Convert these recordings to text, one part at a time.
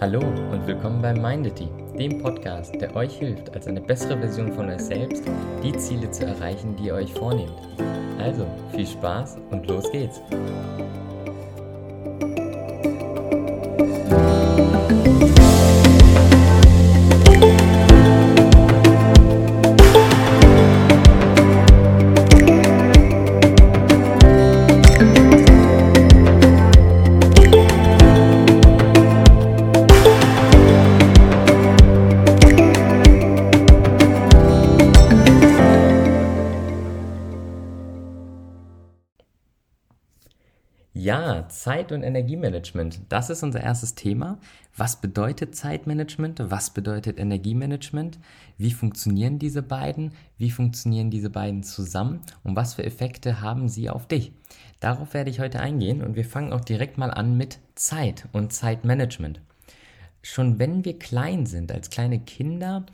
Hallo und willkommen bei Mindity, dem Podcast, der euch hilft, als eine bessere Version von euch selbst die Ziele zu erreichen, die ihr euch vornehmt. Also viel Spaß und los geht's! Ja, Zeit- und Energiemanagement. Das ist unser erstes Thema. Was bedeutet Zeitmanagement? Was bedeutet Energiemanagement? Wie funktionieren diese beiden? Wie funktionieren diese beiden zusammen? Und was für Effekte haben sie auf dich? Darauf werde ich heute eingehen und wir fangen auch direkt mal an mit Zeit und Zeitmanagement. Schon wenn wir klein sind, als kleine Kinder,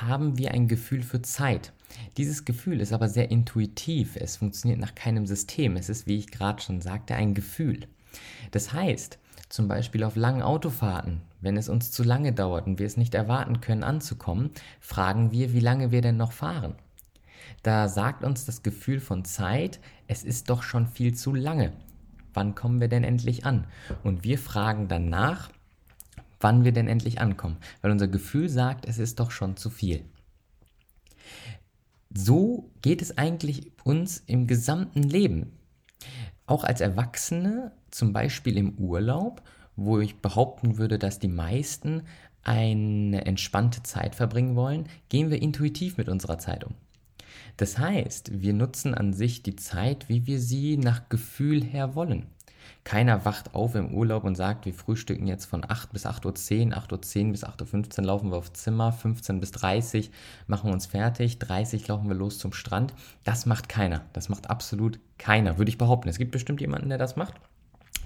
haben wir ein Gefühl für Zeit. Dieses Gefühl ist aber sehr intuitiv. Es funktioniert nach keinem System. Es ist, wie ich gerade schon sagte, ein Gefühl. Das heißt, zum Beispiel auf langen Autofahrten, wenn es uns zu lange dauert und wir es nicht erwarten können anzukommen, fragen wir, wie lange wir denn noch fahren. Da sagt uns das Gefühl von Zeit, es ist doch schon viel zu lange. Wann kommen wir denn endlich an? Und wir fragen danach, wann wir denn endlich ankommen, weil unser Gefühl sagt, es ist doch schon zu viel. So geht es eigentlich uns im gesamten Leben. Auch als Erwachsene, zum Beispiel im Urlaub, wo ich behaupten würde, dass die meisten eine entspannte Zeit verbringen wollen, gehen wir intuitiv mit unserer Zeit um. Das heißt, wir nutzen an sich die Zeit, wie wir sie nach Gefühl her wollen. Keiner wacht auf im Urlaub und sagt, wir frühstücken jetzt von 8 bis 8.10 Uhr, 8.10 Uhr bis 8.15 Uhr laufen wir aufs Zimmer, 15 bis 30 machen wir uns fertig, 30 laufen wir los zum Strand. Das macht keiner. Das macht absolut keiner, würde ich behaupten. Es gibt bestimmt jemanden, der das macht.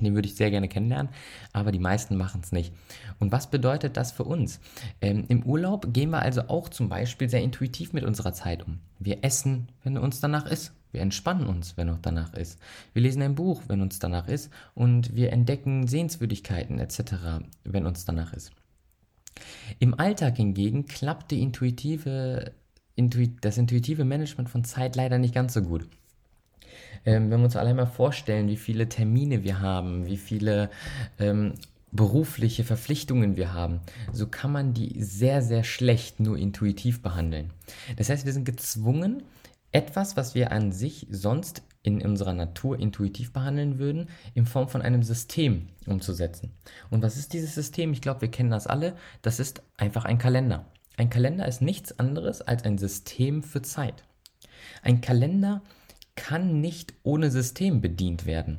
Den würde ich sehr gerne kennenlernen, aber die meisten machen es nicht. Und was bedeutet das für uns? Ähm, Im Urlaub gehen wir also auch zum Beispiel sehr intuitiv mit unserer Zeit um. Wir essen, wenn uns danach ist. Wir entspannen uns, wenn uns danach ist. Wir lesen ein Buch, wenn uns danach ist. Und wir entdecken Sehenswürdigkeiten etc., wenn uns danach ist. Im Alltag hingegen klappt die intuitive, intuit, das intuitive Management von Zeit leider nicht ganz so gut. Ähm, wenn wir uns allein mal vorstellen, wie viele Termine wir haben, wie viele ähm, berufliche Verpflichtungen wir haben, so kann man die sehr, sehr schlecht nur intuitiv behandeln. Das heißt, wir sind gezwungen, etwas, was wir an sich sonst in unserer Natur intuitiv behandeln würden, in Form von einem System umzusetzen. Und was ist dieses System? Ich glaube, wir kennen das alle. Das ist einfach ein Kalender. Ein Kalender ist nichts anderes als ein System für Zeit. Ein Kalender kann nicht ohne System bedient werden.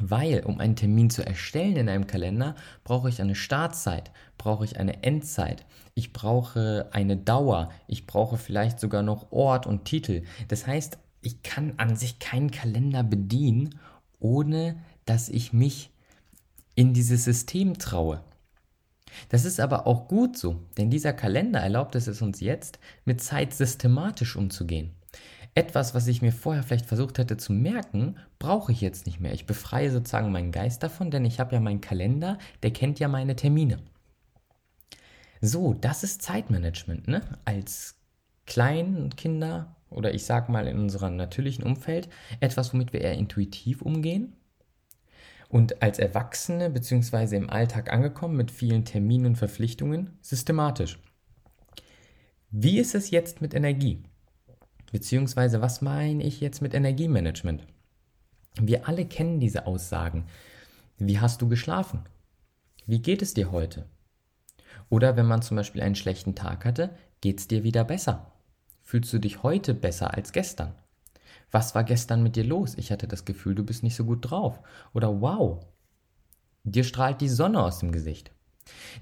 Weil, um einen Termin zu erstellen in einem Kalender, brauche ich eine Startzeit, brauche ich eine Endzeit, ich brauche eine Dauer, ich brauche vielleicht sogar noch Ort und Titel. Das heißt, ich kann an sich keinen Kalender bedienen, ohne dass ich mich in dieses System traue. Das ist aber auch gut so, denn dieser Kalender erlaubt es uns jetzt, mit Zeit systematisch umzugehen etwas, was ich mir vorher vielleicht versucht hätte zu merken, brauche ich jetzt nicht mehr. Ich befreie sozusagen meinen Geist davon, denn ich habe ja meinen Kalender, der kennt ja meine Termine. So, das ist Zeitmanagement, ne? Als Kleinkinder oder ich sag mal in unserem natürlichen Umfeld etwas, womit wir eher intuitiv umgehen. Und als Erwachsene bzw. im Alltag angekommen mit vielen Terminen und Verpflichtungen systematisch. Wie ist es jetzt mit Energie? Beziehungsweise, was meine ich jetzt mit Energiemanagement? Wir alle kennen diese Aussagen. Wie hast du geschlafen? Wie geht es dir heute? Oder wenn man zum Beispiel einen schlechten Tag hatte, geht es dir wieder besser? Fühlst du dich heute besser als gestern? Was war gestern mit dir los? Ich hatte das Gefühl, du bist nicht so gut drauf. Oder wow, dir strahlt die Sonne aus dem Gesicht.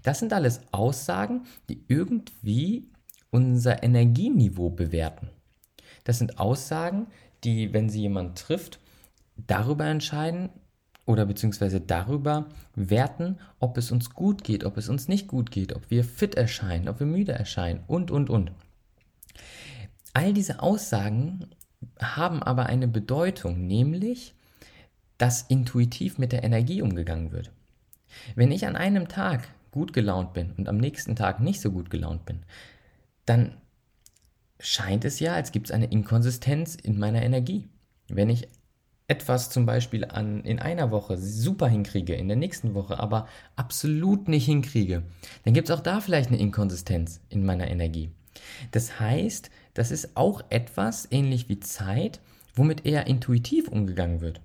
Das sind alles Aussagen, die irgendwie unser Energieniveau bewerten. Das sind Aussagen, die, wenn sie jemand trifft, darüber entscheiden oder beziehungsweise darüber werten, ob es uns gut geht, ob es uns nicht gut geht, ob wir fit erscheinen, ob wir müde erscheinen und, und, und. All diese Aussagen haben aber eine Bedeutung, nämlich dass intuitiv mit der Energie umgegangen wird. Wenn ich an einem Tag gut gelaunt bin und am nächsten Tag nicht so gut gelaunt bin, dann scheint es ja, als gibt es eine Inkonsistenz in meiner Energie. Wenn ich etwas zum Beispiel an, in einer Woche super hinkriege, in der nächsten Woche aber absolut nicht hinkriege, dann gibt es auch da vielleicht eine Inkonsistenz in meiner Energie. Das heißt, das ist auch etwas, ähnlich wie Zeit, womit eher intuitiv umgegangen wird.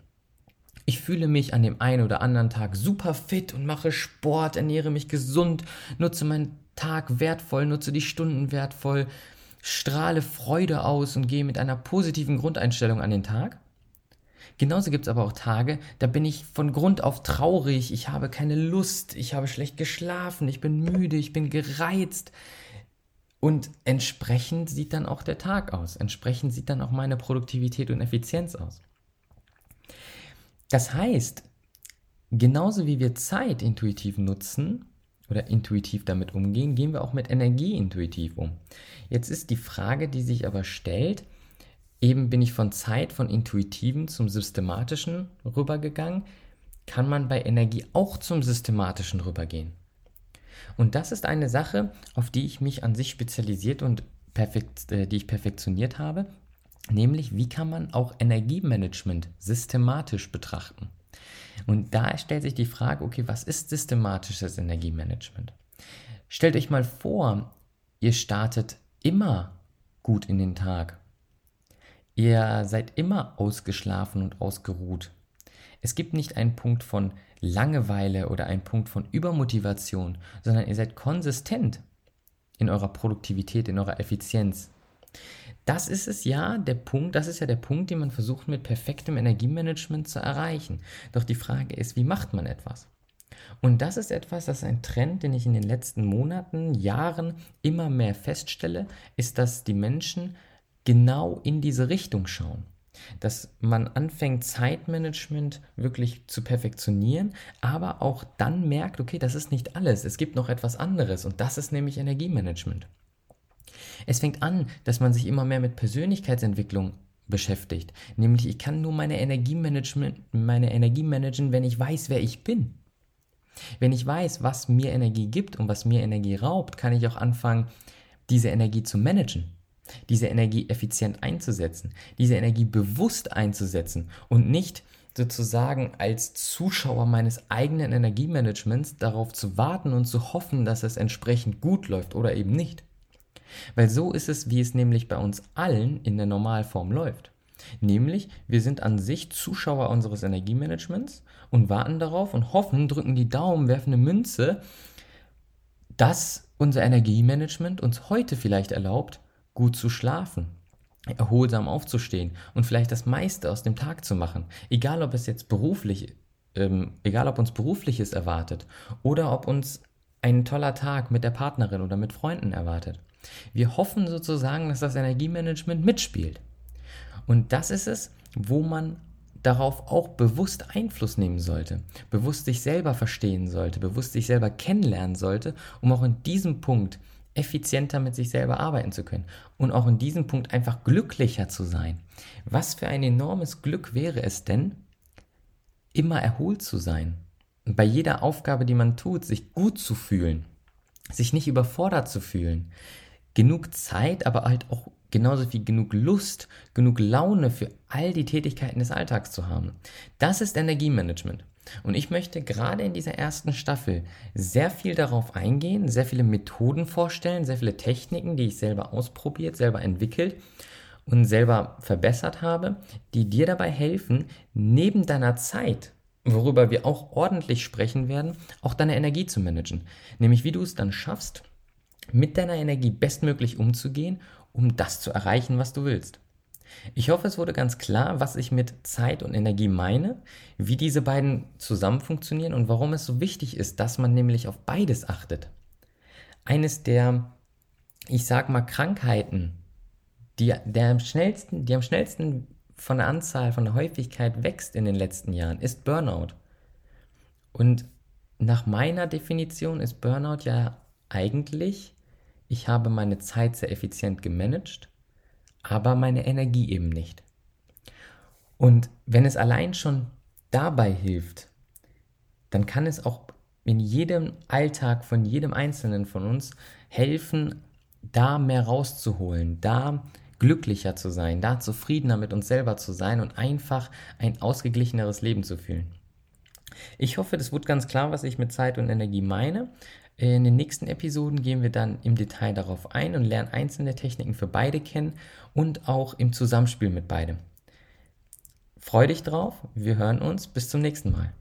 Ich fühle mich an dem einen oder anderen Tag super fit und mache Sport, ernähre mich gesund, nutze meinen Tag wertvoll, nutze die Stunden wertvoll, strahle Freude aus und gehe mit einer positiven Grundeinstellung an den Tag. Genauso gibt es aber auch Tage, da bin ich von Grund auf traurig, ich habe keine Lust, ich habe schlecht geschlafen, ich bin müde, ich bin gereizt. Und entsprechend sieht dann auch der Tag aus, entsprechend sieht dann auch meine Produktivität und Effizienz aus. Das heißt, genauso wie wir Zeit intuitiv nutzen oder intuitiv damit umgehen, gehen wir auch mit Energie intuitiv um. Jetzt ist die Frage, die sich aber stellt, Eben bin ich von Zeit, von intuitiven zum systematischen rübergegangen. Kann man bei Energie auch zum systematischen rübergehen? Und das ist eine Sache, auf die ich mich an sich spezialisiert und perfekt, äh, die ich perfektioniert habe, nämlich wie kann man auch Energiemanagement systematisch betrachten? Und da stellt sich die Frage, okay, was ist systematisches Energiemanagement? Stellt euch mal vor, ihr startet immer gut in den Tag Ihr seid immer ausgeschlafen und ausgeruht. Es gibt nicht einen Punkt von Langeweile oder einen Punkt von Übermotivation, sondern ihr seid konsistent in eurer Produktivität, in eurer Effizienz. Das ist es ja der Punkt, das ist ja der Punkt, den man versucht mit perfektem Energiemanagement zu erreichen. Doch die Frage ist, wie macht man etwas? Und das ist etwas, das ist ein Trend, den ich in den letzten Monaten, Jahren immer mehr feststelle, ist, dass die Menschen genau in diese Richtung schauen. Dass man anfängt, Zeitmanagement wirklich zu perfektionieren, aber auch dann merkt, okay, das ist nicht alles, es gibt noch etwas anderes und das ist nämlich Energiemanagement. Es fängt an, dass man sich immer mehr mit Persönlichkeitsentwicklung beschäftigt. Nämlich, ich kann nur meine Energiemanagement, meine Energie managen, wenn ich weiß, wer ich bin. Wenn ich weiß, was mir Energie gibt und was mir Energie raubt, kann ich auch anfangen, diese Energie zu managen diese Energie effizient einzusetzen, diese Energie bewusst einzusetzen und nicht sozusagen als Zuschauer meines eigenen Energiemanagements darauf zu warten und zu hoffen, dass es entsprechend gut läuft oder eben nicht. Weil so ist es, wie es nämlich bei uns allen in der Normalform läuft. Nämlich, wir sind an sich Zuschauer unseres Energiemanagements und warten darauf und hoffen, drücken die Daumen, werfen eine Münze, dass unser Energiemanagement uns heute vielleicht erlaubt, gut zu schlafen, erholsam aufzustehen und vielleicht das meiste aus dem Tag zu machen. Egal ob es jetzt beruflich, ähm, egal ob uns berufliches erwartet oder ob uns ein toller Tag mit der Partnerin oder mit Freunden erwartet. Wir hoffen sozusagen, dass das Energiemanagement mitspielt. Und das ist es, wo man darauf auch bewusst Einfluss nehmen sollte, bewusst sich selber verstehen sollte, bewusst sich selber kennenlernen sollte, um auch in diesem Punkt effizienter mit sich selber arbeiten zu können und auch in diesem Punkt einfach glücklicher zu sein. Was für ein enormes Glück wäre es denn, immer erholt zu sein bei jeder Aufgabe, die man tut, sich gut zu fühlen, sich nicht überfordert zu fühlen, genug Zeit, aber halt auch genauso wie genug Lust, genug Laune für all die Tätigkeiten des Alltags zu haben. Das ist Energiemanagement. Und ich möchte gerade in dieser ersten Staffel sehr viel darauf eingehen, sehr viele Methoden vorstellen, sehr viele Techniken, die ich selber ausprobiert, selber entwickelt und selber verbessert habe, die dir dabei helfen, neben deiner Zeit, worüber wir auch ordentlich sprechen werden, auch deine Energie zu managen. Nämlich wie du es dann schaffst, mit deiner Energie bestmöglich umzugehen, um das zu erreichen, was du willst. Ich hoffe, es wurde ganz klar, was ich mit Zeit und Energie meine, wie diese beiden zusammen funktionieren und warum es so wichtig ist, dass man nämlich auf beides achtet. Eines der, ich sag mal, Krankheiten, die, der am schnellsten, die am schnellsten von der Anzahl, von der Häufigkeit wächst in den letzten Jahren, ist Burnout. Und nach meiner Definition ist Burnout ja eigentlich, ich habe meine Zeit sehr effizient gemanagt aber meine Energie eben nicht. Und wenn es allein schon dabei hilft, dann kann es auch in jedem Alltag von jedem Einzelnen von uns helfen, da mehr rauszuholen, da glücklicher zu sein, da zufriedener mit uns selber zu sein und einfach ein ausgeglicheneres Leben zu fühlen. Ich hoffe, das wird ganz klar, was ich mit Zeit und Energie meine. In den nächsten Episoden gehen wir dann im Detail darauf ein und lernen einzelne Techniken für beide kennen und auch im Zusammenspiel mit beidem. Freu dich drauf, wir hören uns, bis zum nächsten Mal.